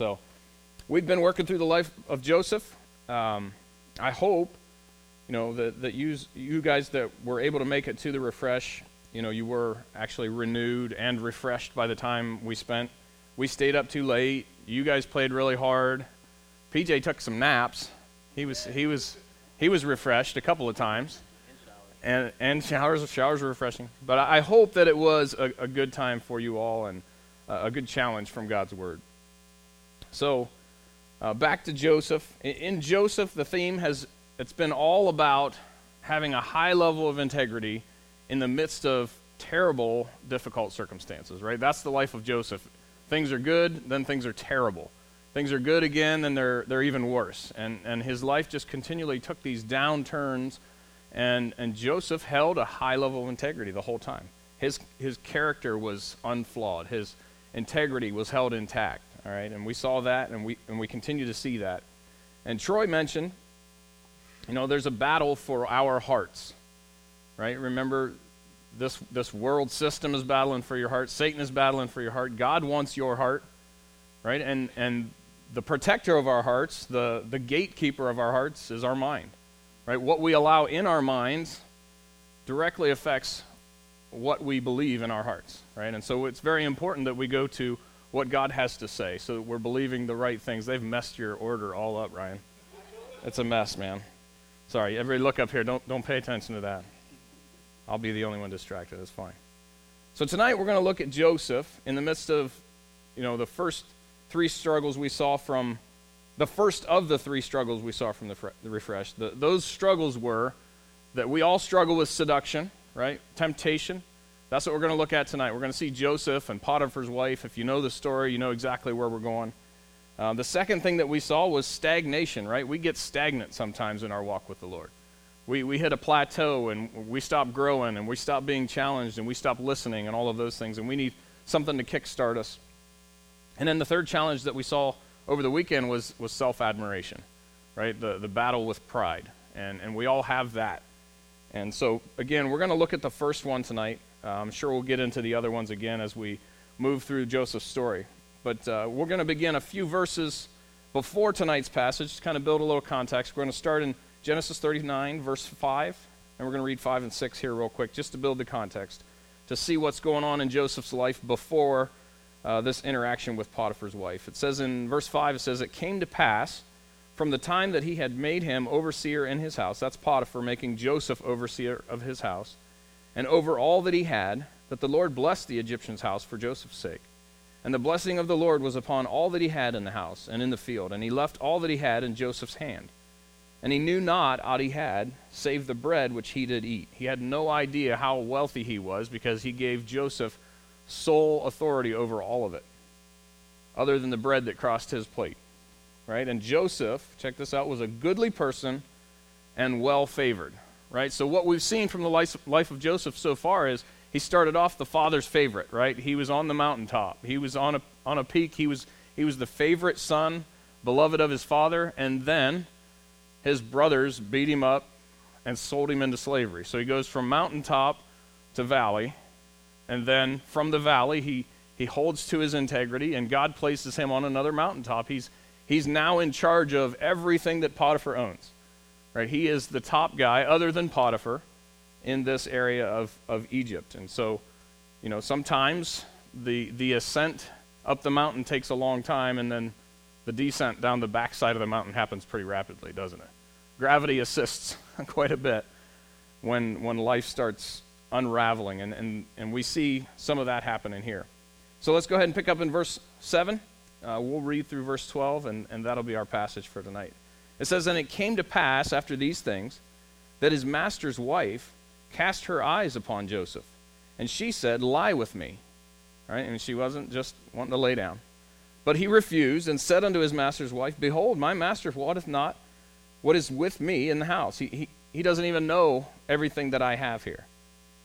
So, we've been working through the life of Joseph. Um, I hope, you know, that, that you, you guys that were able to make it to the refresh, you know, you were actually renewed and refreshed by the time we spent. We stayed up too late. You guys played really hard. PJ took some naps. He was, he was, he was refreshed a couple of times and, and showers showers were refreshing. But I hope that it was a, a good time for you all and a good challenge from God's word. So, uh, back to Joseph. In, in, Joseph, the theme has it's been all about having a high level of integrity in the midst of terrible, difficult circumstances. Right? That's the life of Joseph. Things are good, then things are terrible. Things are good again, then they're they're even worse. And and his life just continually took these downturns and, and Joseph held a high level of integrity the whole time. His, his character was unflawed, his integrity was held intact. All right, and we saw that, and we, and we continue to see that. And Troy mentioned, you know, there's a battle for our hearts, right? Remember, this, this world system is battling for your heart, Satan is battling for your heart, God wants your heart, right? And, and the protector of our hearts, the, the gatekeeper of our hearts, is our mind. Right? What we allow in our minds directly affects what we believe in our hearts, right? And so it's very important that we go to what God has to say so that we're believing the right things. They've messed your order all up, Ryan. It's a mess, man. Sorry, everybody look up here. Don't, don't pay attention to that. I'll be the only one distracted. It's fine. So tonight we're going to look at Joseph in the midst of, you know, the first three struggles we saw from the first of the three struggles we saw from the, the refresh. The, those struggles were that we all struggle with seduction, right? Temptation. That's what we're going to look at tonight. We're going to see Joseph and Potiphar's wife. If you know the story, you know exactly where we're going. Uh, the second thing that we saw was stagnation, right? We get stagnant sometimes in our walk with the Lord. We, we hit a plateau and we stop growing and we stop being challenged and we stop listening and all of those things, and we need something to kickstart us. And then the third challenge that we saw over the weekend was, was self admiration, right? The, the battle with pride. And, and we all have that. And so, again, we're going to look at the first one tonight. Uh, I'm sure we'll get into the other ones again as we move through Joseph's story. But uh, we're going to begin a few verses before tonight's passage to kind of build a little context. We're going to start in Genesis 39, verse 5, and we're going to read 5 and 6 here, real quick, just to build the context, to see what's going on in Joseph's life before uh, this interaction with Potiphar's wife. It says in verse 5, it says, It came to pass from the time that he had made him overseer in his house, that's Potiphar making Joseph overseer of his house, and over all that he had, that the Lord blessed the Egyptian's house for Joseph's sake. And the blessing of the Lord was upon all that he had in the house and in the field, and he left all that he had in Joseph's hand. And he knew not aught he had, save the bread which he did eat. He had no idea how wealthy he was because he gave Joseph sole authority over all of it, other than the bread that crossed his plate. Right? And Joseph, check this out, was a goodly person and well favored. Right? So, what we've seen from the life of Joseph so far is he started off the father's favorite, right? He was on the mountaintop. He was on a, on a peak. He was, he was the favorite son, beloved of his father, and then his brothers beat him up and sold him into slavery. So he goes from mountaintop to valley, and then from the valley, he, he holds to his integrity, and God places him on another mountaintop. He's, he's now in charge of everything that Potiphar owns. Right? He is the top guy, other than Potiphar, in this area of, of Egypt. And so, you know, sometimes the, the ascent up the mountain takes a long time, and then the descent down the backside of the mountain happens pretty rapidly, doesn't it? Gravity assists quite a bit when, when life starts unraveling. And, and, and we see some of that happening here. So let's go ahead and pick up in verse 7. Uh, we'll read through verse 12, and, and that'll be our passage for tonight. It says, And it came to pass after these things that his master's wife cast her eyes upon Joseph. And she said, Lie with me. Right? And she wasn't just wanting to lay down. But he refused and said unto his master's wife, Behold, my master wotteth not what is with me in the house. He, he, he doesn't even know everything that I have here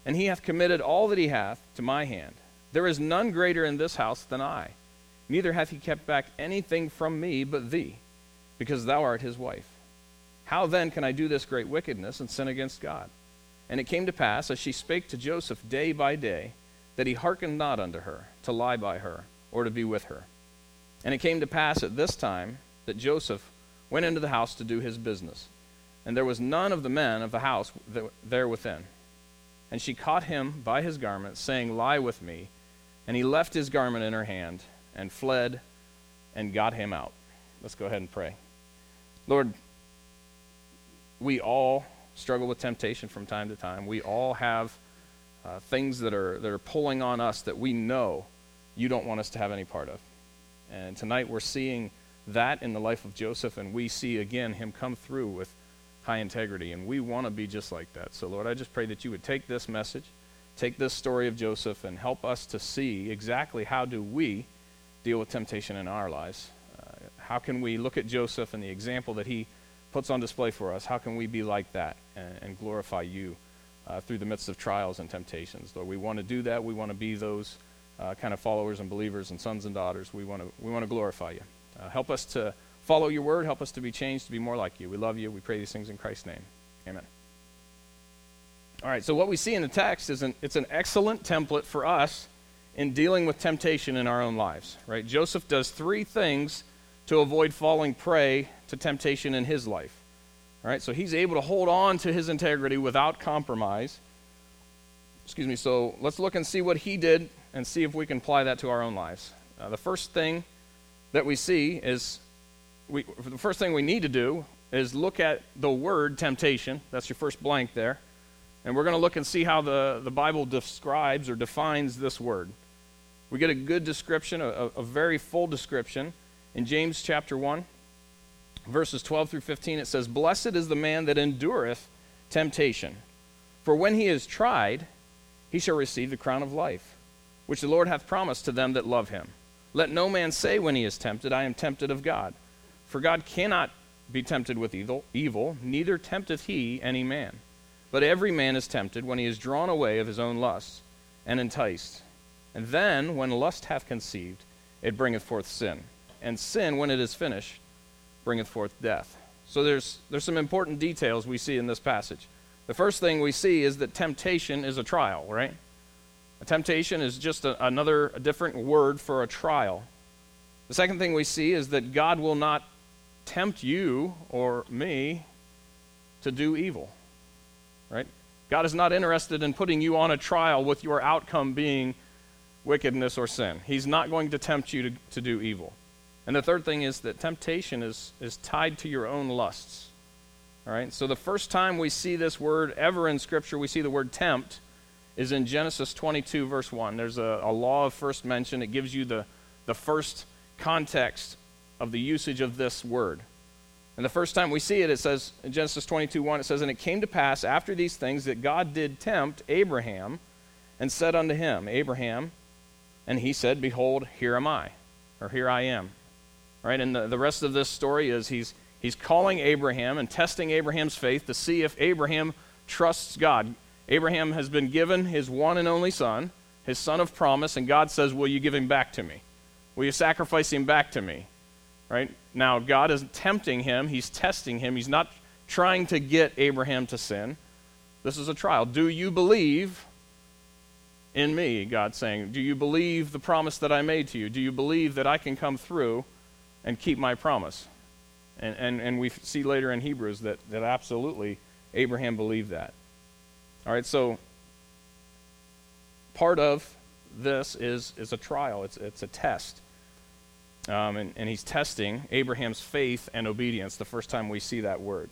and he hath committed all that he hath to my hand. There is none greater in this house than I. Neither hath he kept back anything from me but thee, because thou art his wife. How then can I do this great wickedness and sin against God? And it came to pass, as she spake to Joseph day by day, that he hearkened not unto her, to lie by her, or to be with her. And it came to pass at this time that Joseph went into the house to do his business. And there was none of the men of the house there within. And she caught him by his garment, saying, Lie with me. And he left his garment in her hand and fled and got him out. Let's go ahead and pray. Lord, we all struggle with temptation from time to time. We all have uh, things that are, that are pulling on us that we know you don't want us to have any part of. And tonight we're seeing that in the life of Joseph, and we see again him come through with high integrity, and we want to be just like that. So, Lord, I just pray that you would take this message, take this story of Joseph, and help us to see exactly how do we deal with temptation in our lives. How can we look at Joseph and the example that he puts on display for us? How can we be like that and, and glorify you uh, through the midst of trials and temptations? Lord, we want to do that. We want to be those uh, kind of followers and believers and sons and daughters. We want to we want to glorify you. Uh, help us to follow your word. Help us to be changed to be more like you. We love you. We pray these things in Christ's name. Amen. All right. So what we see in the text is an it's an excellent template for us in dealing with temptation in our own lives. Right. Joseph does three things to avoid falling prey to temptation in his life. All right. So he's able to hold on to his integrity without compromise. Excuse me. So let's look and see what he did and see if we can apply that to our own lives. Uh, the first thing that we see is we, the first thing we need to do is look at the word temptation. That's your first blank there. And we're going to look and see how the, the Bible describes or defines this word. We get a good description, a, a very full description. In James chapter 1, verses 12 through 15, it says, Blessed is the man that endureth temptation. For when he is tried, he shall receive the crown of life which the Lord hath promised to them that love him. Let no man say when he is tempted, I am tempted of God. For God cannot be tempted with evil, evil, neither tempteth he any man. But every man is tempted when he is drawn away of his own lusts and enticed. And then, when lust hath conceived, it bringeth forth sin. And sin, when it is finished, bringeth forth death. So there's, there's some important details we see in this passage. The first thing we see is that temptation is a trial, right? A temptation is just a, another, a different word for a trial. The second thing we see is that God will not tempt you or me to do evil. Right? God is not interested in putting you on a trial with your outcome being wickedness or sin. He's not going to tempt you to, to do evil. And the third thing is that temptation is, is tied to your own lusts. All right? So the first time we see this word ever in Scripture, we see the word tempt is in Genesis 22, verse 1. There's a, a law of first mention. It gives you the, the first context of the usage of this word. And the first time we see it, it says in Genesis 22 1, it says, And it came to pass after these things that God did tempt Abraham and said unto him, Abraham, and he said, Behold, here am I, or here I am. Right? And the, the rest of this story is he's, he's calling Abraham and testing Abraham's faith to see if Abraham trusts God. Abraham has been given his one and only son, his son of promise, and God says, Will you give him back to me? Will you sacrifice him back to me? Right? Now, God is tempting him, he's testing him, he's not trying to get Abraham to sin. This is a trial. Do you believe in me? God's saying. Do you believe the promise that I made to you? Do you believe that I can come through and keep my promise? And, and, and we see later in Hebrews that, that absolutely Abraham believed that. All right, so part of this is, is a trial, it's, it's a test. Um, and, and he's testing Abraham's faith and obedience the first time we see that word.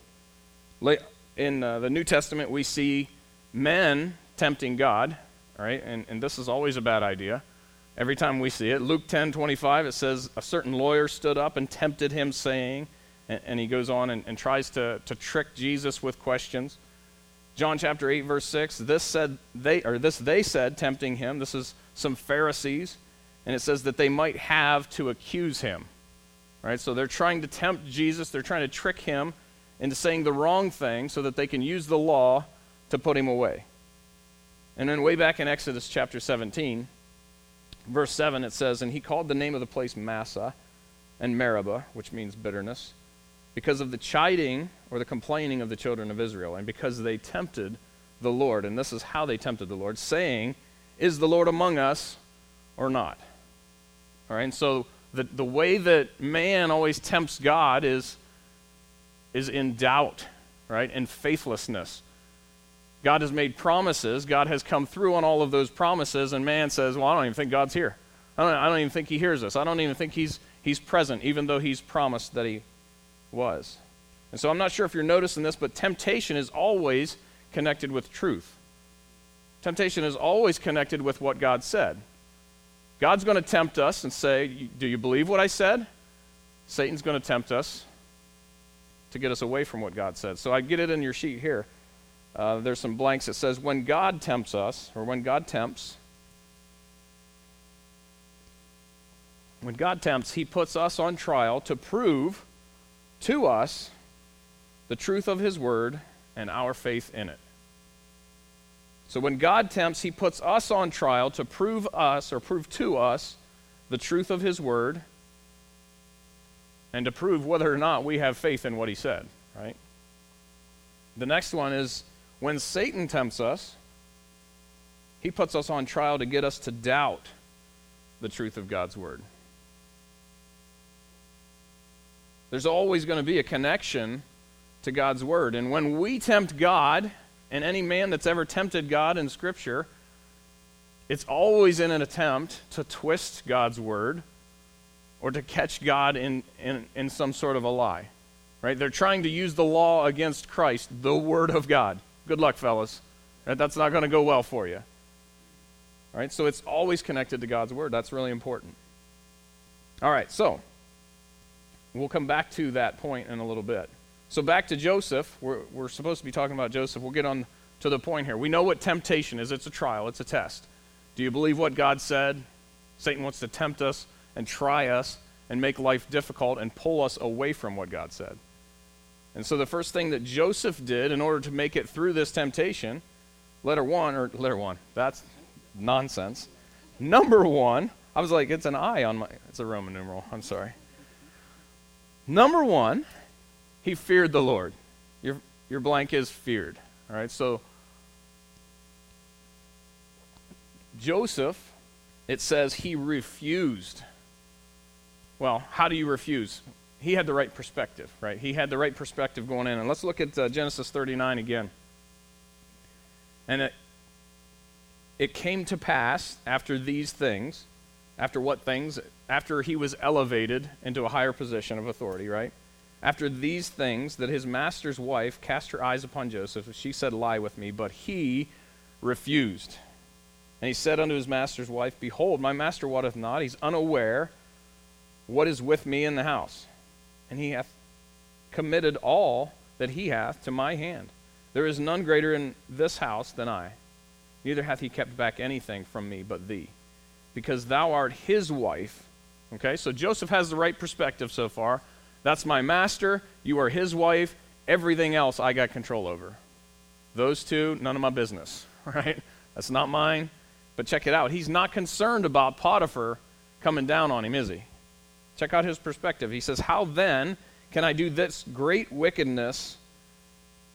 In uh, the New Testament, we see men tempting God, all right, and, and this is always a bad idea. Every time we see it, Luke 10 25, it says, A certain lawyer stood up and tempted him, saying, and, and he goes on and, and tries to, to trick Jesus with questions. John chapter 8 verse 6, this said they or this they said tempting him. This is some Pharisees and it says that they might have to accuse him. Right? So they're trying to tempt Jesus, they're trying to trick him into saying the wrong thing so that they can use the law to put him away. And then way back in Exodus chapter 17, verse 7 it says, "And he called the name of the place Massah and Meribah, which means bitterness." because of the chiding or the complaining of the children of Israel, and because they tempted the Lord. And this is how they tempted the Lord, saying, Is the Lord among us or not? All right, and so the, the way that man always tempts God is, is in doubt, right? And faithlessness. God has made promises. God has come through on all of those promises, and man says, Well, I don't even think God's here. I don't, I don't even think he hears us. I don't even think he's, he's present, even though he's promised that he was. And so I'm not sure if you're noticing this, but temptation is always connected with truth. Temptation is always connected with what God said. God's going to tempt us and say, Do you believe what I said? Satan's going to tempt us to get us away from what God said. So I get it in your sheet here. Uh, there's some blanks. It says, When God tempts us, or when God tempts, when God tempts, he puts us on trial to prove to us the truth of his word and our faith in it. So when God tempts, he puts us on trial to prove us or prove to us the truth of his word and to prove whether or not we have faith in what he said, right? The next one is when Satan tempts us, he puts us on trial to get us to doubt the truth of God's word. There's always going to be a connection to God's word. And when we tempt God, and any man that's ever tempted God in Scripture, it's always in an attempt to twist God's word or to catch God in, in, in some sort of a lie. Right? They're trying to use the law against Christ, the word of God. Good luck, fellas. Right? That's not going to go well for you. All right, So it's always connected to God's word. That's really important. All right, so We'll come back to that point in a little bit. So, back to Joseph. We're, we're supposed to be talking about Joseph. We'll get on to the point here. We know what temptation is it's a trial, it's a test. Do you believe what God said? Satan wants to tempt us and try us and make life difficult and pull us away from what God said. And so, the first thing that Joseph did in order to make it through this temptation, letter one, or letter one, that's nonsense. Number one, I was like, it's an I on my, it's a Roman numeral. I'm sorry. Number one, he feared the Lord. Your, your blank is feared. All right, so Joseph, it says he refused. Well, how do you refuse? He had the right perspective, right? He had the right perspective going in. And let's look at uh, Genesis 39 again. And it, it came to pass after these things, after what things? after he was elevated into a higher position of authority, right? After these things, that his master's wife cast her eyes upon Joseph, she said, Lie with me, but he refused. And he said unto his master's wife, Behold, my master wotteth not, he's unaware what is with me in the house. And he hath committed all that he hath to my hand. There is none greater in this house than I. Neither hath he kept back anything from me but thee, because thou art his wife Okay, so Joseph has the right perspective so far. That's my master, you are his wife, everything else I got control over. Those two, none of my business, right? That's not mine. But check it out. He's not concerned about Potiphar coming down on him, is he? Check out his perspective. He says, How then can I do this great wickedness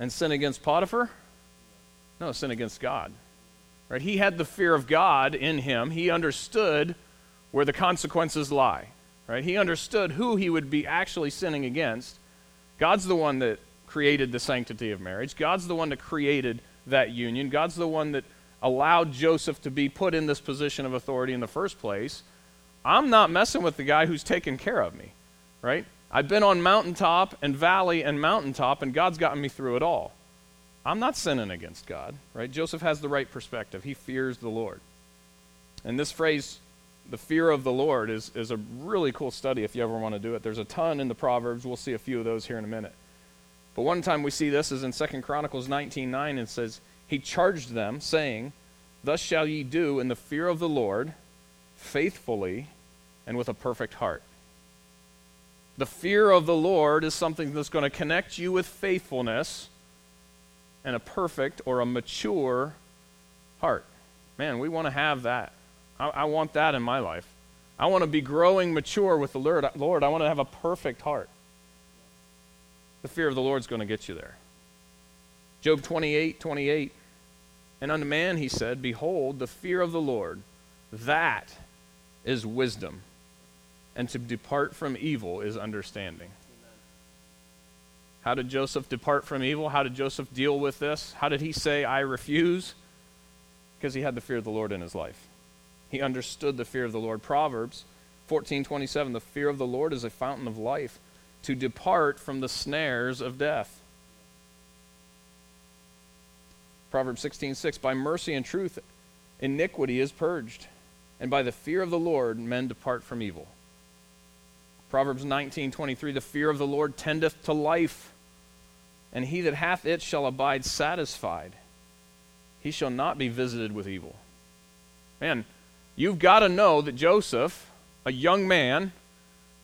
and sin against Potiphar? No, sin against God. Right? He had the fear of God in him. He understood where the consequences lie. Right? He understood who he would be actually sinning against. God's the one that created the sanctity of marriage. God's the one that created that union. God's the one that allowed Joseph to be put in this position of authority in the first place. I'm not messing with the guy who's taken care of me, right? I've been on mountaintop and valley and mountaintop, and God's gotten me through it all. I'm not sinning against God, right? Joseph has the right perspective. He fears the Lord. And this phrase, the fear of the Lord is, is a really cool study if you ever want to do it. There's a ton in the Proverbs. We'll see a few of those here in a minute. But one time we see this is in 2 Chronicles 19 9. It says, He charged them, saying, Thus shall ye do in the fear of the Lord, faithfully and with a perfect heart. The fear of the Lord is something that's going to connect you with faithfulness and a perfect or a mature heart. Man, we want to have that. I, I want that in my life. I want to be growing mature with the Lord. Lord, I want to have a perfect heart. The fear of the Lord is going to get you there. Job 28 28. And unto man he said, Behold, the fear of the Lord, that is wisdom. and to depart from evil is understanding. How did Joseph depart from evil? How did Joseph deal with this? How did he say, I refuse? Because he had the fear of the Lord in his life. He understood the fear of the Lord. Proverbs 14:27 The fear of the Lord is a fountain of life to depart from the snares of death. Proverbs 16:6 By mercy and truth iniquity is purged, and by the fear of the Lord men depart from evil. Proverbs 19:23 The fear of the Lord tendeth to life, and he that hath it shall abide satisfied. He shall not be visited with evil. Man, you've got to know that Joseph, a young man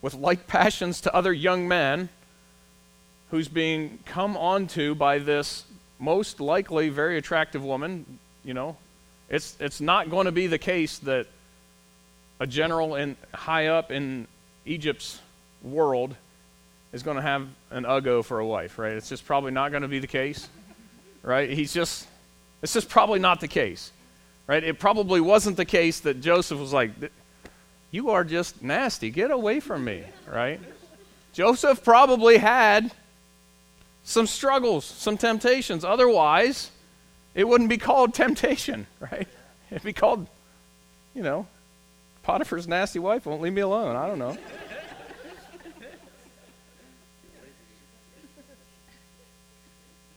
with like passions to other young men, who's being come onto by this most likely very attractive woman, you know, it's, it's not going to be the case that a general in, high up in Egypt's world is going to have an Uggo for a wife, right? It's just probably not going to be the case, right? He's just, it's just probably not the case, right? It probably wasn't the case that Joseph was like, You are just nasty. Get away from me, right? Joseph probably had some struggles, some temptations. Otherwise, it wouldn't be called temptation, right? It'd be called, you know, Potiphar's nasty wife won't leave me alone. I don't know.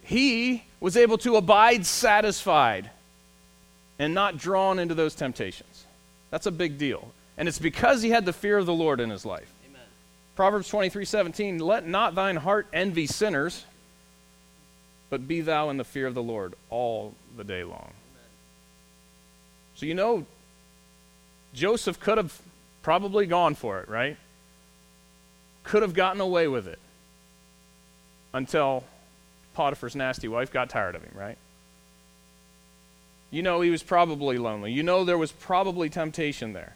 he was able to abide satisfied and not drawn into those temptations. That's a big deal. And it's because he had the fear of the Lord in his life. Amen. Proverbs 23 17, let not thine heart envy sinners, but be thou in the fear of the Lord all the day long. Amen. So, you know, Joseph could have probably gone for it, right? Could have gotten away with it until Potiphar's nasty wife got tired of him, right? You know, he was probably lonely. You know, there was probably temptation there.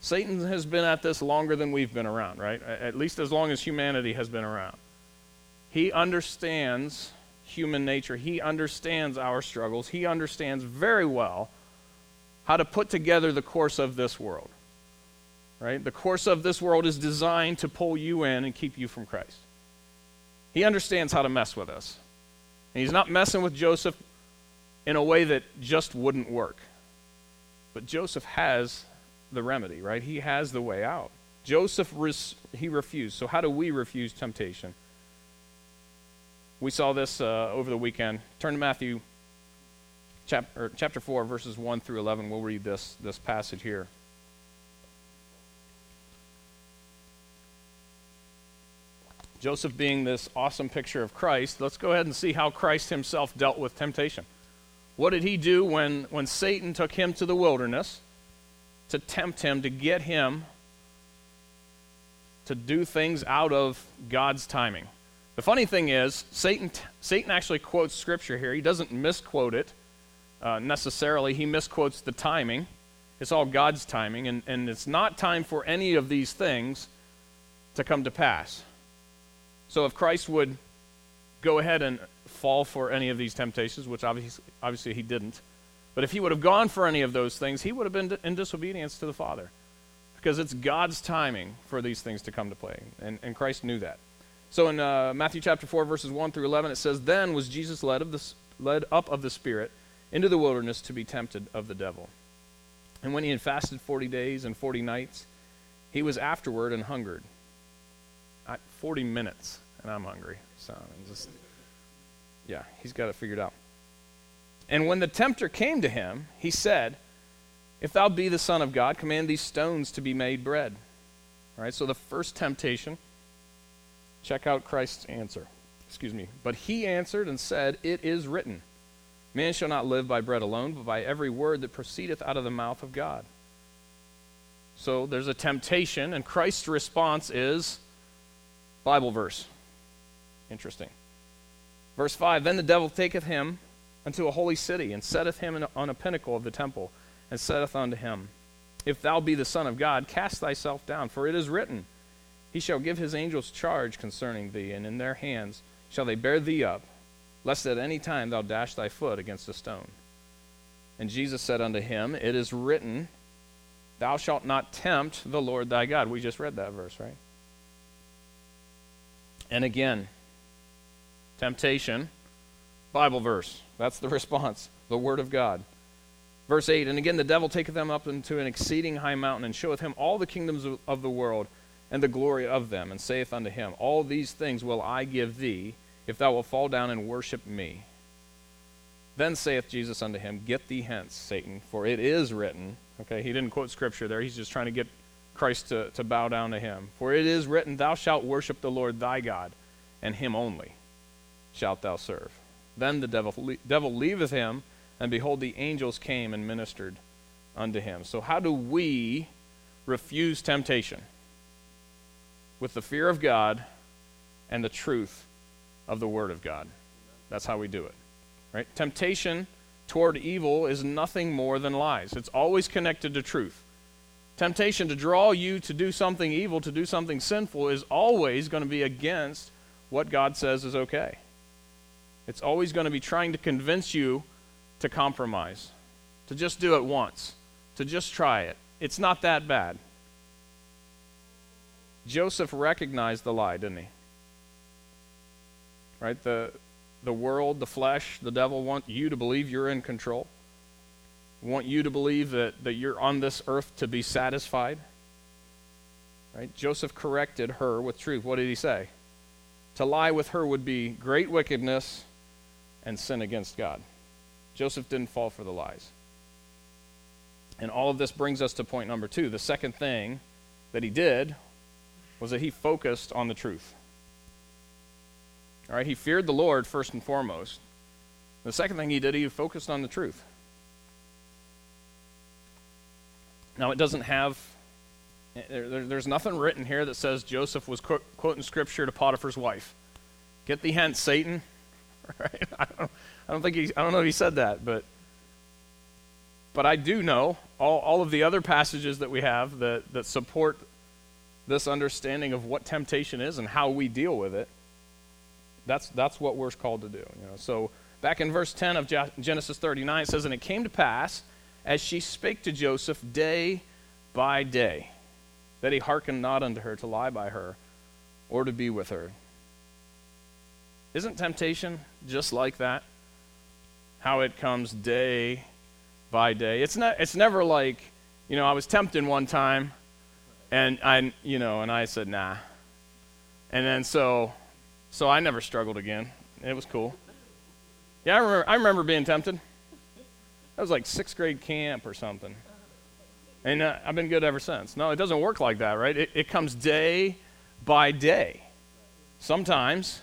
Satan has been at this longer than we've been around, right? At least as long as humanity has been around. He understands human nature. He understands our struggles. He understands very well how to put together the course of this world. Right? The course of this world is designed to pull you in and keep you from Christ. He understands how to mess with us. And he's not messing with Joseph in a way that just wouldn't work. But Joseph has the remedy, right? He has the way out. Joseph, res- he refused. So, how do we refuse temptation? We saw this uh, over the weekend. Turn to Matthew chapter, chapter 4, verses 1 through 11. We'll read this, this passage here. Joseph being this awesome picture of Christ, let's go ahead and see how Christ himself dealt with temptation. What did he do when, when Satan took him to the wilderness to tempt him, to get him to do things out of God's timing? The funny thing is, Satan, Satan actually quotes Scripture here. He doesn't misquote it uh, necessarily, he misquotes the timing. It's all God's timing, and, and it's not time for any of these things to come to pass. So if Christ would go ahead and fall for any of these temptations, which obviously, obviously he didn't, but if he would have gone for any of those things, he would have been in disobedience to the Father. Because it's God's timing for these things to come to play. And, and Christ knew that. So in uh, Matthew chapter 4, verses 1 through 11, it says, Then was Jesus led, of the, led up of the Spirit into the wilderness to be tempted of the devil. And when he had fasted 40 days and 40 nights, he was afterward and hungered. 40 minutes, and I'm hungry. So I'm just, yeah, he's got it figured out. And when the tempter came to him, he said, If thou be the Son of God, command these stones to be made bread. All right, so the first temptation Check out Christ's answer. Excuse me. But he answered and said, It is written, Man shall not live by bread alone, but by every word that proceedeth out of the mouth of God. So there's a temptation, and Christ's response is Bible verse. Interesting. Verse 5 Then the devil taketh him unto a holy city, and setteth him on a pinnacle of the temple, and saith unto him, If thou be the Son of God, cast thyself down, for it is written, he shall give his angels charge concerning thee, and in their hands shall they bear thee up, lest at any time thou dash thy foot against a stone. And Jesus said unto him, It is written, Thou shalt not tempt the Lord thy God. We just read that verse, right? And again, temptation, Bible verse. That's the response, the Word of God. Verse 8 And again, the devil taketh them up into an exceeding high mountain, and showeth him all the kingdoms of, of the world and the glory of them, and saith unto him, All these things will I give thee, if thou wilt fall down and worship me. Then saith Jesus unto him, Get thee hence, Satan, for it is written. Okay, he didn't quote scripture there. He's just trying to get Christ to, to bow down to him. For it is written, Thou shalt worship the Lord thy God, and him only shalt thou serve. Then the devil, devil leaveth him, and behold, the angels came and ministered unto him. So, how do we refuse temptation? With the fear of God and the truth of the Word of God. That's how we do it. Right? Temptation toward evil is nothing more than lies. It's always connected to truth. Temptation to draw you to do something evil, to do something sinful, is always going to be against what God says is okay. It's always going to be trying to convince you to compromise, to just do it once, to just try it. It's not that bad. Joseph recognized the lie, didn't he? Right? The, the world, the flesh, the devil want you to believe you're in control. Want you to believe that, that you're on this earth to be satisfied. Right? Joseph corrected her with truth. What did he say? To lie with her would be great wickedness and sin against God. Joseph didn't fall for the lies. And all of this brings us to point number two. The second thing that he did was that he focused on the truth. All right, he feared the Lord first and foremost. The second thing he did, he focused on the truth. Now, it doesn't have, there, there's nothing written here that says Joseph was quoting scripture to Potiphar's wife. Get thee hence, Satan. Right? I don't, I don't think he, I don't know if he said that, but, but I do know all, all of the other passages that we have that, that support this understanding of what temptation is and how we deal with it. That's, that's what we're called to do. You know? So back in verse 10 of Genesis 39, it says, And it came to pass, as she spake to Joseph day by day, that he hearkened not unto her to lie by her or to be with her. Isn't temptation just like that? How it comes day by day. It's not it's never like, you know, I was tempted one time and I you know, and I said, nah. And then so so I never struggled again. It was cool. Yeah, I remember, I remember being tempted. That was like sixth grade camp or something. And uh, I've been good ever since. No, it doesn't work like that, right? It, it comes day by day. Sometimes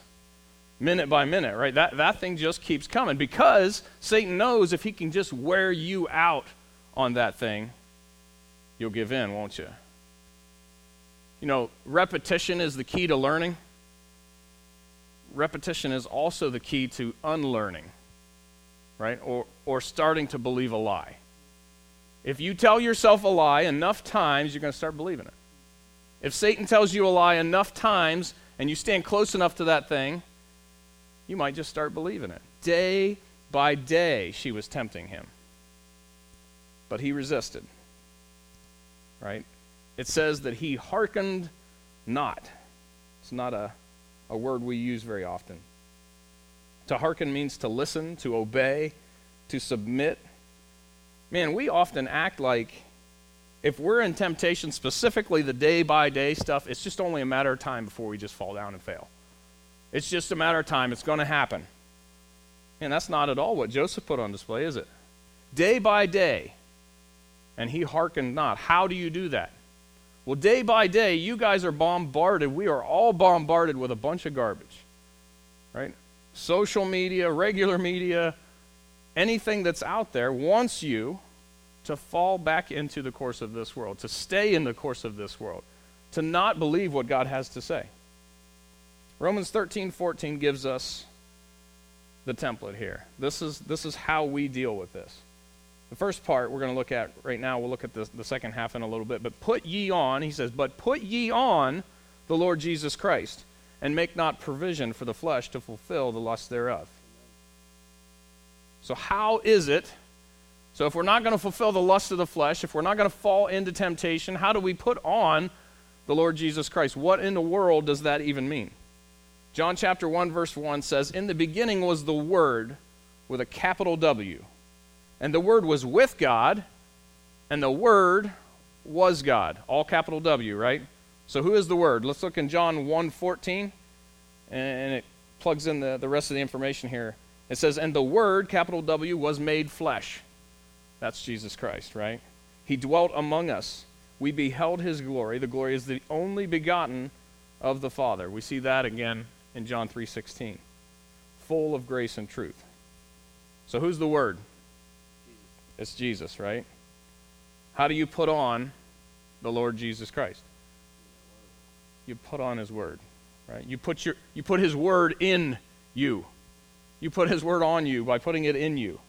minute by minute, right? That, that thing just keeps coming because Satan knows if he can just wear you out on that thing, you'll give in, won't you? You know, repetition is the key to learning repetition is also the key to unlearning, right? Or, or starting to believe a lie. If you tell yourself a lie enough times, you're going to start believing it. If Satan tells you a lie enough times and you stand close enough to that thing, you might just start believing it. Day by day, she was tempting him. But he resisted. Right? It says that he hearkened not. It's not a a word we use very often. To hearken means to listen, to obey, to submit. Man, we often act like if we're in temptation, specifically the day by day stuff, it's just only a matter of time before we just fall down and fail. It's just a matter of time. It's going to happen. And that's not at all what Joseph put on display, is it? Day by day. And he hearkened not. How do you do that? Well, day by day, you guys are bombarded. We are all bombarded with a bunch of garbage, right? Social media, regular media, anything that's out there wants you to fall back into the course of this world, to stay in the course of this world, to not believe what God has to say. Romans 13, 14 gives us the template here. This is, this is how we deal with this. The first part we're going to look at right now, we'll look at the, the second half in a little bit. But put ye on, he says, but put ye on the Lord Jesus Christ, and make not provision for the flesh to fulfill the lust thereof. So, how is it So if we're not going to fulfill the lust of the flesh, if we're not going to fall into temptation, how do we put on the Lord Jesus Christ? What in the world does that even mean? John chapter 1 verse 1 says, "In the beginning was the word with a capital W. And the word was with God, and the word was God." All capital W, right? So who is the word? Let's look in John 1:14 and it plugs in the, the rest of the information here. It says, And the Word, capital W, was made flesh. That's Jesus Christ, right? He dwelt among us. We beheld his glory. The glory is the only begotten of the Father. We see that again in John 3:16. Full of grace and truth. So who's the word? It's Jesus, right? How do you put on the Lord Jesus Christ? You put on his word, right? You put your you put his word in you. You put his word on you by putting it in you.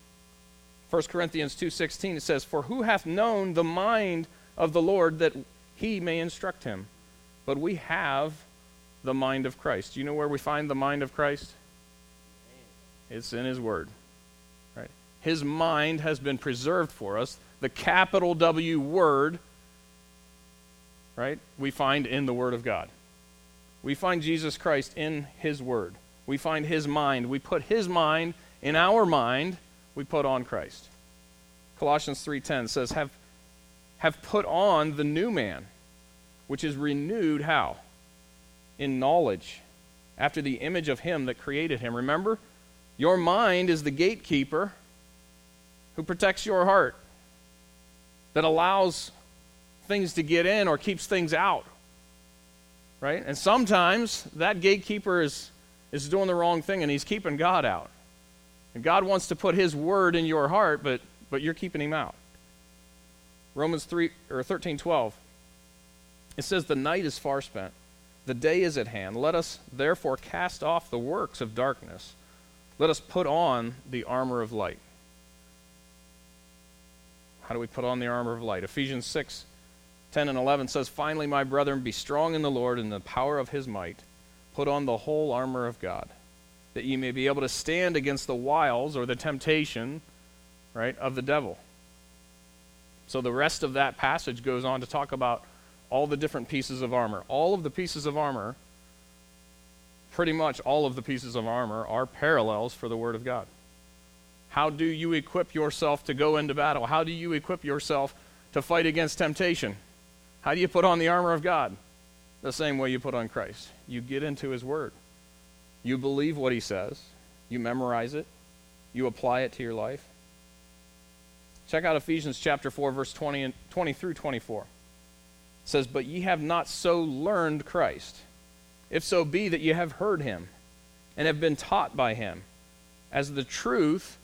1 Corinthians 2:16 it says, "For who hath known the mind of the Lord that he may instruct him? But we have the mind of Christ." Do you know where we find the mind of Christ? It's in his word. His mind has been preserved for us. The capital W word, right? We find in the word of God. We find Jesus Christ in his word. We find his mind. We put his mind in our mind, we put on Christ. Colossians 3:10 says have have put on the new man, which is renewed how? In knowledge, after the image of him that created him. Remember, your mind is the gatekeeper who protects your heart, that allows things to get in or keeps things out. Right? And sometimes that gatekeeper is is doing the wrong thing and he's keeping God out. And God wants to put his word in your heart, but, but you're keeping him out. Romans 3 or 13 12. It says, The night is far spent, the day is at hand. Let us therefore cast off the works of darkness. Let us put on the armor of light. How do we put on the armor of light? Ephesians 6 10 and 11 says, Finally, my brethren, be strong in the Lord and the power of his might Put on the whole armor of God, that ye may be able to stand against the wiles or the temptation, right, of the devil. So the rest of that passage goes on to talk about all the different pieces of armor. All of the pieces of armor, pretty much all of the pieces of armor, are parallels for the Word of God. How do you equip yourself to go into battle? How do you equip yourself to fight against temptation? How do you put on the armor of God? the same way you put on Christ. You get into His Word. You believe what He says. You memorize it. You apply it to your life. Check out Ephesians chapter 4, verse 20, and 20 through 24. It says, But ye have not so learned Christ, if so be that ye have heard him, and have been taught by him, as the truth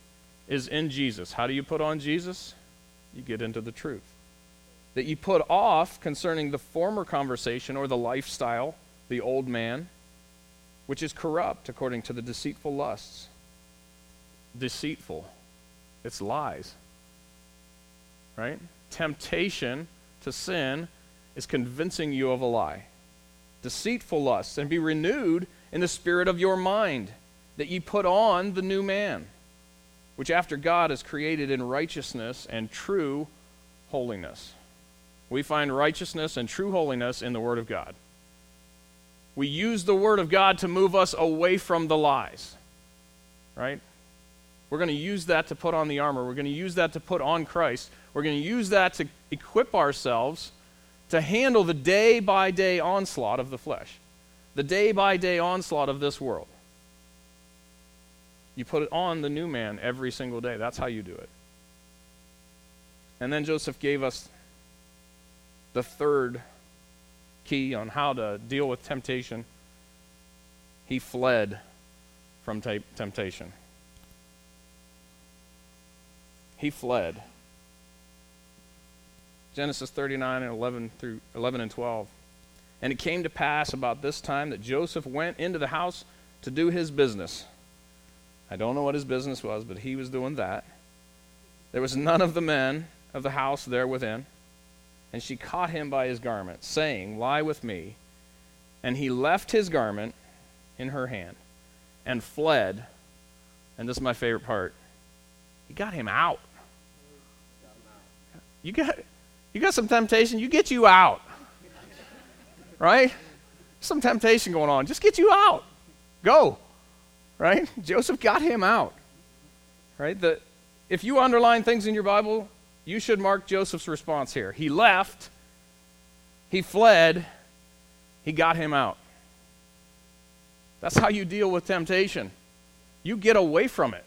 is in Jesus. How do you put on Jesus? You get into the truth that you put off concerning the former conversation or the lifestyle, the old man, which is corrupt according to the deceitful lusts. Deceitful. It's lies. Right? Temptation to sin is convincing you of a lie. Deceitful lusts, and be renewed in the spirit of your mind, that ye put on the new man, which after God is created in righteousness and true holiness. We find righteousness and true holiness in the Word of God. We use the Word of God to move us away from the lies. Right? We're going to use that to put on the armor. We're going to use that to put on Christ. We're going to use that to equip ourselves to handle the day by day onslaught of the flesh, the day by day onslaught of this world. You put it on the new man every single day. That's how you do it. And then Joseph gave us the third key on how to deal with temptation. He fled from t- temptation. He fled. Genesis 39 and 11 through 11 and 12. And it came to pass about this time that Joseph went into the house to do his business. I don't know what his business was, but he was doing that. There was none of the men of the house there within. And she caught him by his garment, saying, Lie with me. And he left his garment in her hand and fled. And this is my favorite part. He got him out. you got, you got some temptation, you get you out. Right? Some temptation going on. Just get you out. Go. Right? Joseph got him out. Right? The, if you underline things in your Bible, you should mark Joseph's response here. He left, he fled, he got him out. That's how you deal with temptation. You get away from it.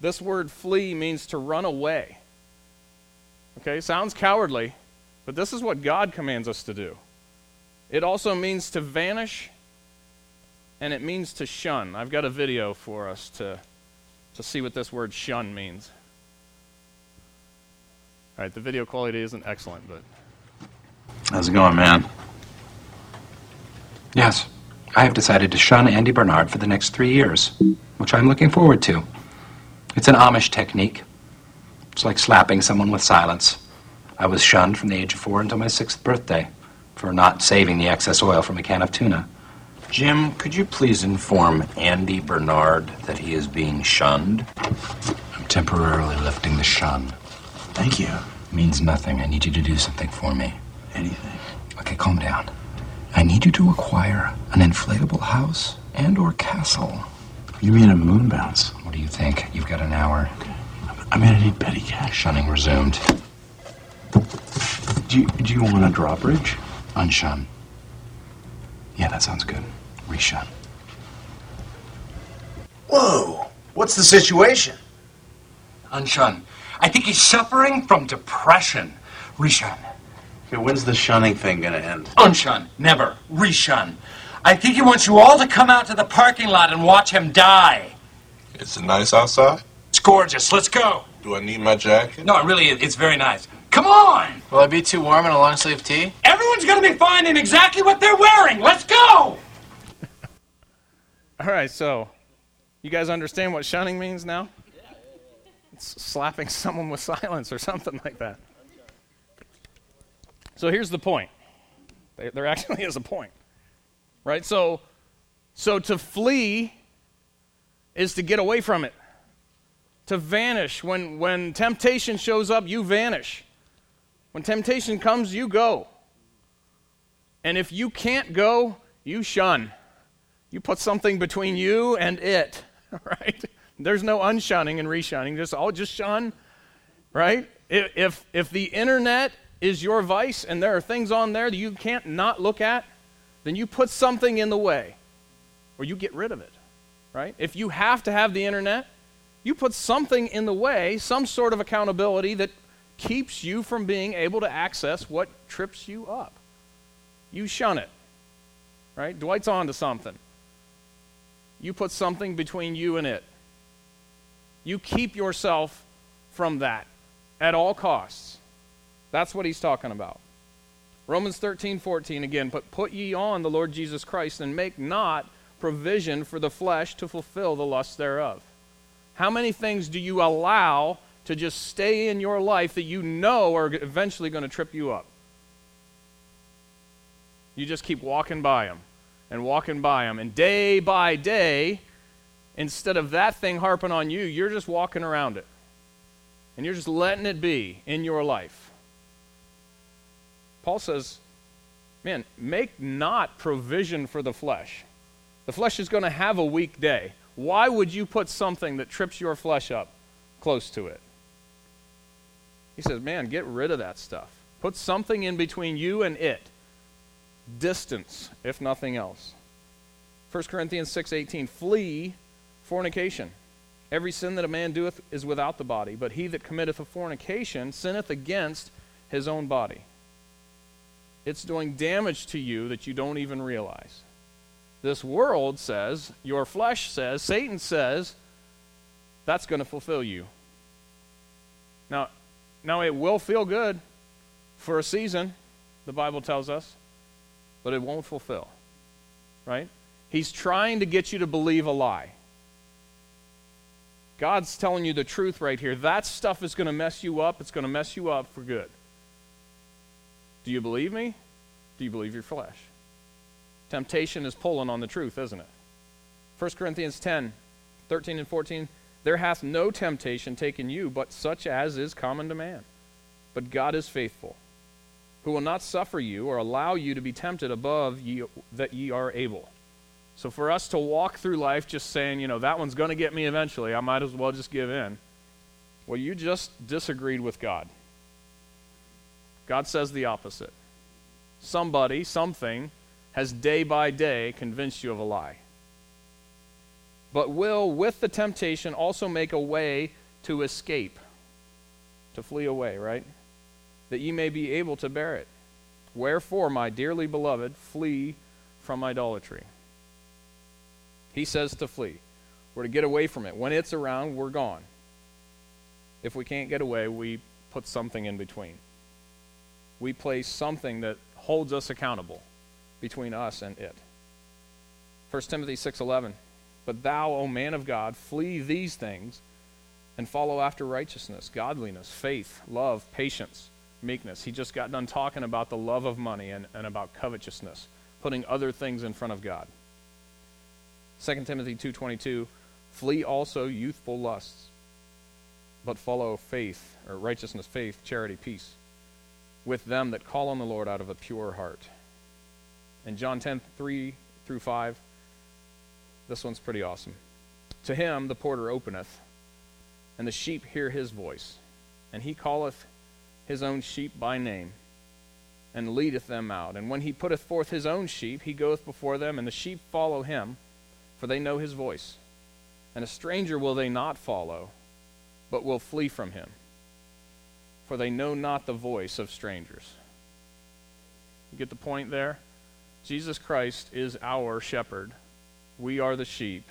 This word flee means to run away. Okay, sounds cowardly, but this is what God commands us to do. It also means to vanish and it means to shun. I've got a video for us to, to see what this word shun means. All right, the video quality isn't excellent, but. How's it going, man? Yes, I have decided to shun Andy Bernard for the next three years, which I'm looking forward to. It's an Amish technique. It's like slapping someone with silence. I was shunned from the age of four until my sixth birthday for not saving the excess oil from a can of tuna. Jim, could you please inform Andy Bernard that he is being shunned? I'm temporarily lifting the shun. Thank you. It means nothing. I need you to do something for me. Anything. Okay, calm down. I need you to acquire an inflatable house and or castle. You mean a moon bounce? What do you think? You've got an hour. I'm gonna need petty cash. Shunning resumed. Do you, do you want a drawbridge? Unshun. Yeah, that sounds good. Reshun. Whoa! What's the situation? Unshun. I think he's suffering from depression. Reshun. Okay, when's the shunning thing gonna end? Unshun. Never. Reshun. I think he wants you all to come out to the parking lot and watch him die. Is it nice outside? It's gorgeous. Let's go. Do I need my jacket? No, really, it's very nice. Come on! Will I be too warm in a long sleeve tee? Everyone's gonna be fine in exactly what they're wearing. Let's go! All right, so you guys understand what shunning means now? It's slapping someone with silence or something like that. So here's the point. There there actually is a point. Right? So so to flee is to get away from it. To vanish when when temptation shows up, you vanish. When temptation comes, you go. And if you can't go, you shun. You put something between you and it, right? There's no unshunning and reshunning. Just all just shun, right? If, if the internet is your vice and there are things on there that you can't not look at, then you put something in the way, or you get rid of it, right? If you have to have the internet, you put something in the way, some sort of accountability that keeps you from being able to access what trips you up. You shun it, right? Dwight's on to something. You put something between you and it. You keep yourself from that at all costs. That's what he's talking about. Romans 13, 14 again, but put ye on the Lord Jesus Christ and make not provision for the flesh to fulfill the lust thereof. How many things do you allow to just stay in your life that you know are eventually going to trip you up? You just keep walking by them and walking by them. And day by day, instead of that thing harping on you, you're just walking around it. And you're just letting it be in your life. Paul says, man, make not provision for the flesh. The flesh is going to have a weak day. Why would you put something that trips your flesh up close to it? He says, man, get rid of that stuff. Put something in between you and it. Distance, if nothing else. 1 Corinthians 6:18 Flee fornication. Every sin that a man doeth is without the body, but he that committeth a fornication sinneth against his own body. It's doing damage to you that you don't even realize. This world says, your flesh says, Satan says, that's going to fulfill you. Now, now it will feel good for a season, the Bible tells us, but it won't fulfill. Right? He's trying to get you to believe a lie. God's telling you the truth right here. That stuff is going to mess you up. It's going to mess you up for good. Do you believe me? Do you believe your flesh? Temptation is pulling on the truth, isn't it? 1 Corinthians 10, 13 and 14. There hath no temptation taken you, but such as is common to man. But God is faithful, who will not suffer you or allow you to be tempted above ye, that ye are able. So for us to walk through life just saying, you know, that one's going to get me eventually, I might as well just give in. Well, you just disagreed with God. God says the opposite. Somebody, something, has day by day convinced you of a lie but will, with the temptation, also make a way to escape, to flee away, right? That ye may be able to bear it. Wherefore, my dearly beloved, flee from idolatry. He says to flee. We're to get away from it. When it's around, we're gone. If we can't get away, we put something in between. We place something that holds us accountable between us and it. 1 Timothy 6:11 but thou, O man of God, flee these things and follow after righteousness, godliness, faith, love, patience, meekness. He just got done talking about the love of money and, and about covetousness, putting other things in front of God. 2 Timothy 2.22, flee also youthful lusts, but follow faith, or righteousness, faith, charity, peace, with them that call on the Lord out of a pure heart. And John 10, 3 through 5, this one's pretty awesome. To him the porter openeth, and the sheep hear his voice, and he calleth his own sheep by name, and leadeth them out. And when he putteth forth his own sheep, he goeth before them, and the sheep follow him, for they know his voice. And a stranger will they not follow, but will flee from him, for they know not the voice of strangers. You get the point there? Jesus Christ is our shepherd we are the sheep.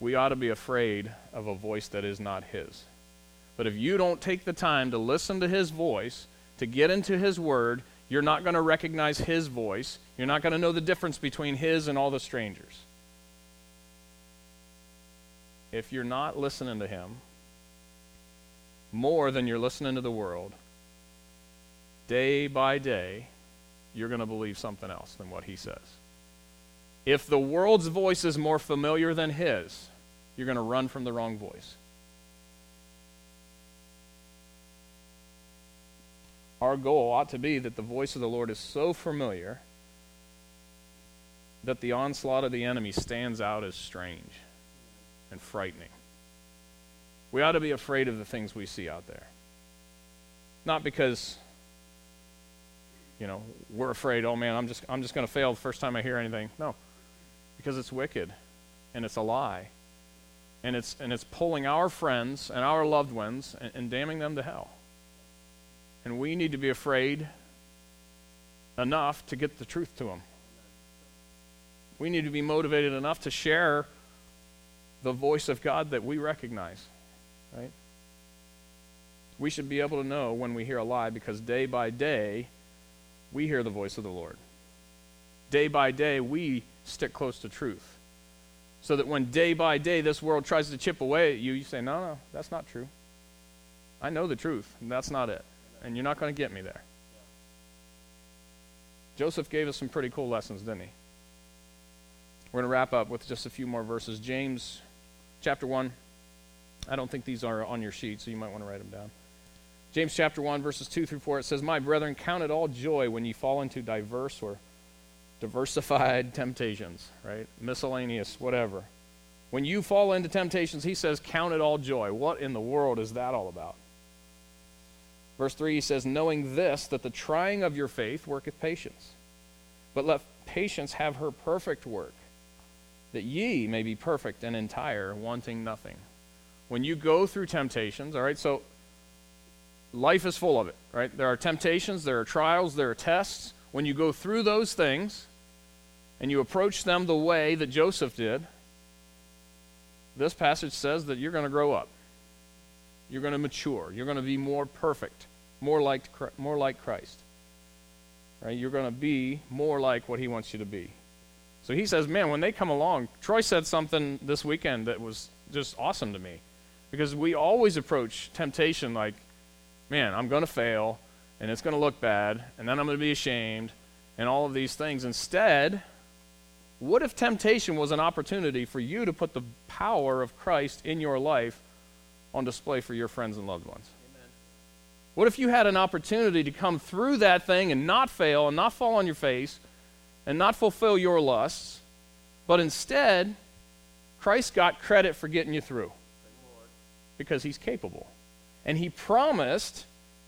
We ought to be afraid of a voice that is not His. But if you don't take the time to listen to His voice, to get into His Word, you're not going to recognize His voice. You're not going to know the difference between His and all the strangers. If you're not listening to Him more than you're listening to the world, day by day, you're going to believe something else than what He says. If the world's voice is more familiar than his, you're going to run from the wrong voice. Our goal ought to be that the voice of the Lord is so familiar that the onslaught of the enemy stands out as strange and frightening. We ought to be afraid of the things we see out there. Not because you know, we're afraid, oh man, I'm just I'm just going to fail the first time I hear anything. No because it's wicked and it's a lie. And it's, and it's pulling our friends and our loved ones and, and damning them to hell. And we need to be afraid enough to get the truth to them. We need to be motivated enough to share the voice of God that we recognize, right? We should be able to know when we hear a lie because day by day we hear the voice of the Lord. Day by day we stick close to truth. So that when day by day this world tries to chip away at you, you say, no, no, that's not true. I know the truth, and that's not it. And you're not going to get me there. Joseph gave us some pretty cool lessons, didn't he? We're going to wrap up with just a few more verses. James chapter 1. I don't think these are on your sheet, so you might want to write them down. James chapter 1, verses 2 through 4, it says, My brethren, count it all joy when ye fall into diverse or diversified temptations, right? Miscellaneous, whatever. When you fall into temptations, he says, Count it all joy. What in the world is that all about? Verse 3, he says, Knowing this, that the trying of your faith worketh patience. But let patience have her perfect work, that ye may be perfect and entire, wanting nothing. When you go through temptations, all right, so life is full of it, right? There are temptations, there are trials, there are tests. When you go through those things and you approach them the way that Joseph did, this passage says that you're going to grow up. You're going to mature. You're going to be more perfect, more like, more like Christ. Right? You're going to be more like what he wants you to be. So he says, man, when they come along, Troy said something this weekend that was just awesome to me. Because we always approach temptation like, man, I'm going to fail and it's going to look bad, and then I'm going to be ashamed, and all of these things. Instead, What if temptation was an opportunity for you to put the power of Christ in your life on display for your friends and loved ones? What if you had an opportunity to come through that thing and not fail and not fall on your face and not fulfill your lusts, but instead, Christ got credit for getting you through because he's capable. And he promised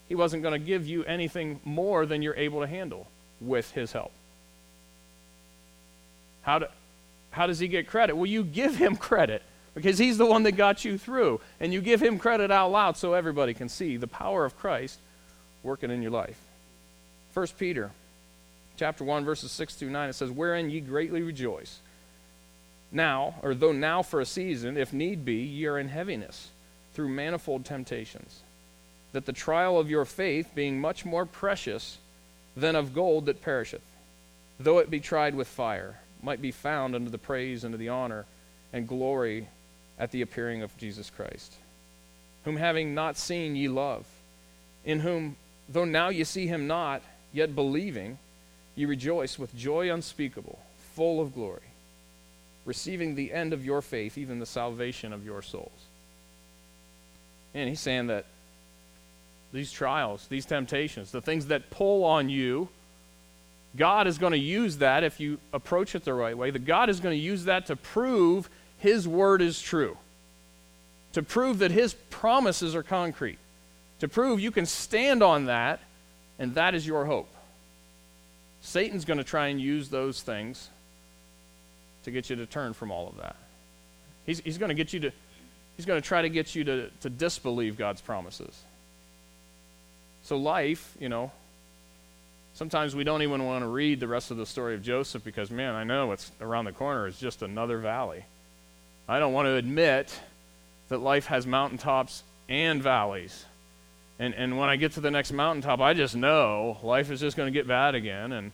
he wasn't going to give you anything more than you're able to handle with his help. How, do, how does he get credit? Well, you give him credit because he's the one that got you through. And you give him credit out loud so everybody can see the power of Christ working in your life. 1 Peter chapter 1 verses 6 through 9 it says wherein ye greatly rejoice now or though now for a season if need be ye are in heaviness through manifold temptations that the trial of your faith being much more precious than of gold that perisheth though it be tried with fire might be found unto the praise and to the honor and glory at the appearing of Jesus Christ, whom having not seen ye love, in whom, though now ye see him not, yet believing, ye rejoice with joy unspeakable, full of glory, receiving the end of your faith, even the salvation of your souls. And he's saying that these trials, these temptations, the things that pull on you, God is going to use that if you approach it the right way. That God is going to use that to prove His word is true, to prove that His promises are concrete, to prove you can stand on that, and that is your hope. Satan's going to try and use those things to get you to turn from all of that. He's, he's going to get you to, he's going to try to get you to, to disbelieve God's promises. So life, you know, Sometimes we don't even want to read the rest of the story of Joseph because, man, I know what's around the corner. is just another valley. I don't want to admit that life has mountaintops and valleys. And, and when I get to the next mountaintop, I just know life is just going to get bad again. And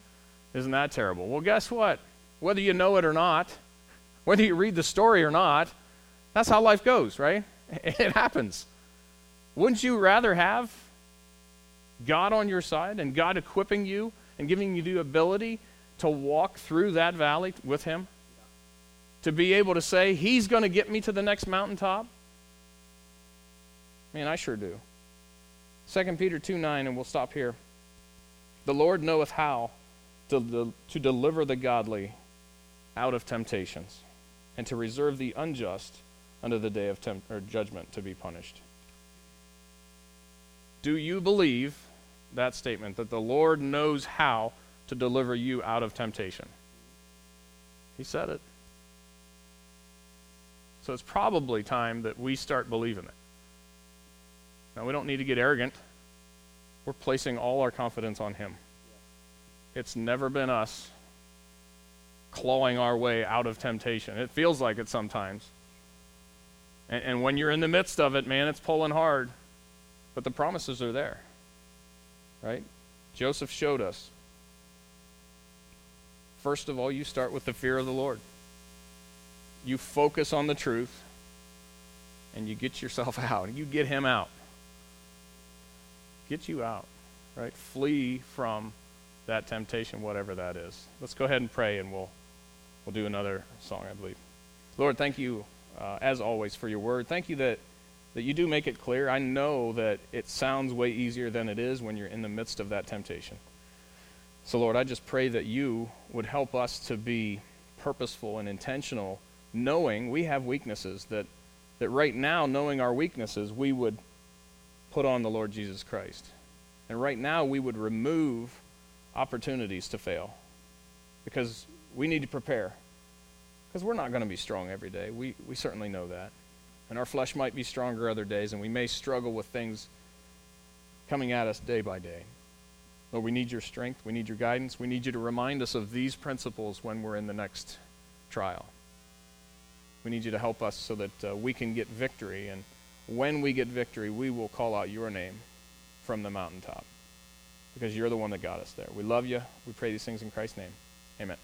isn't that terrible? Well, guess what? Whether you know it or not, whether you read the story or not, that's how life goes, right? It happens. Wouldn't you rather have God on your side and God equipping you and giving you the ability to walk through that valley with Him? To be able to say, He's going to get me to the next mountaintop? Man, I sure do. 2 Peter 2 9, and we'll stop here. The Lord knoweth how to, to deliver the godly out of temptations and to reserve the unjust unto the day of temp- judgment to be punished. Do you believe that statement that the Lord knows how to deliver you out of temptation? He said it. So it's probably time that we start believing it. Now, we don't need to get arrogant. We're placing all our confidence on Him. It's never been us clawing our way out of temptation. It feels like it sometimes. And, and when you're in the midst of it, man, it's pulling hard. But the promises are there. Right? Joseph showed us. First of all, you start with the fear of the Lord. You focus on the truth and you get yourself out. You get him out. Get you out, right? Flee from that temptation, whatever that is. Let's go ahead and pray and we'll, we'll do another song, I believe. Lord, thank you, uh, as always, for your word. Thank you that that you do make it clear. I know that it sounds way easier than it is when you're in the midst of that temptation. So, Lord, I just pray that you would help us to be purposeful and intentional, knowing we have weaknesses, that, that right now, knowing our weaknesses, we would put on the Lord Jesus Christ. And right now, we would remove opportunities to fail because we need to prepare. Because we're not going to be strong every day. We, we certainly know that. And our flesh might be stronger other days, and we may struggle with things coming at us day by day. Lord, we need your strength. We need your guidance. We need you to remind us of these principles when we're in the next trial. We need you to help us so that uh, we can get victory. And when we get victory, we will call out your name from the mountaintop because you're the one that got us there. We love you. We pray these things in Christ's name. Amen.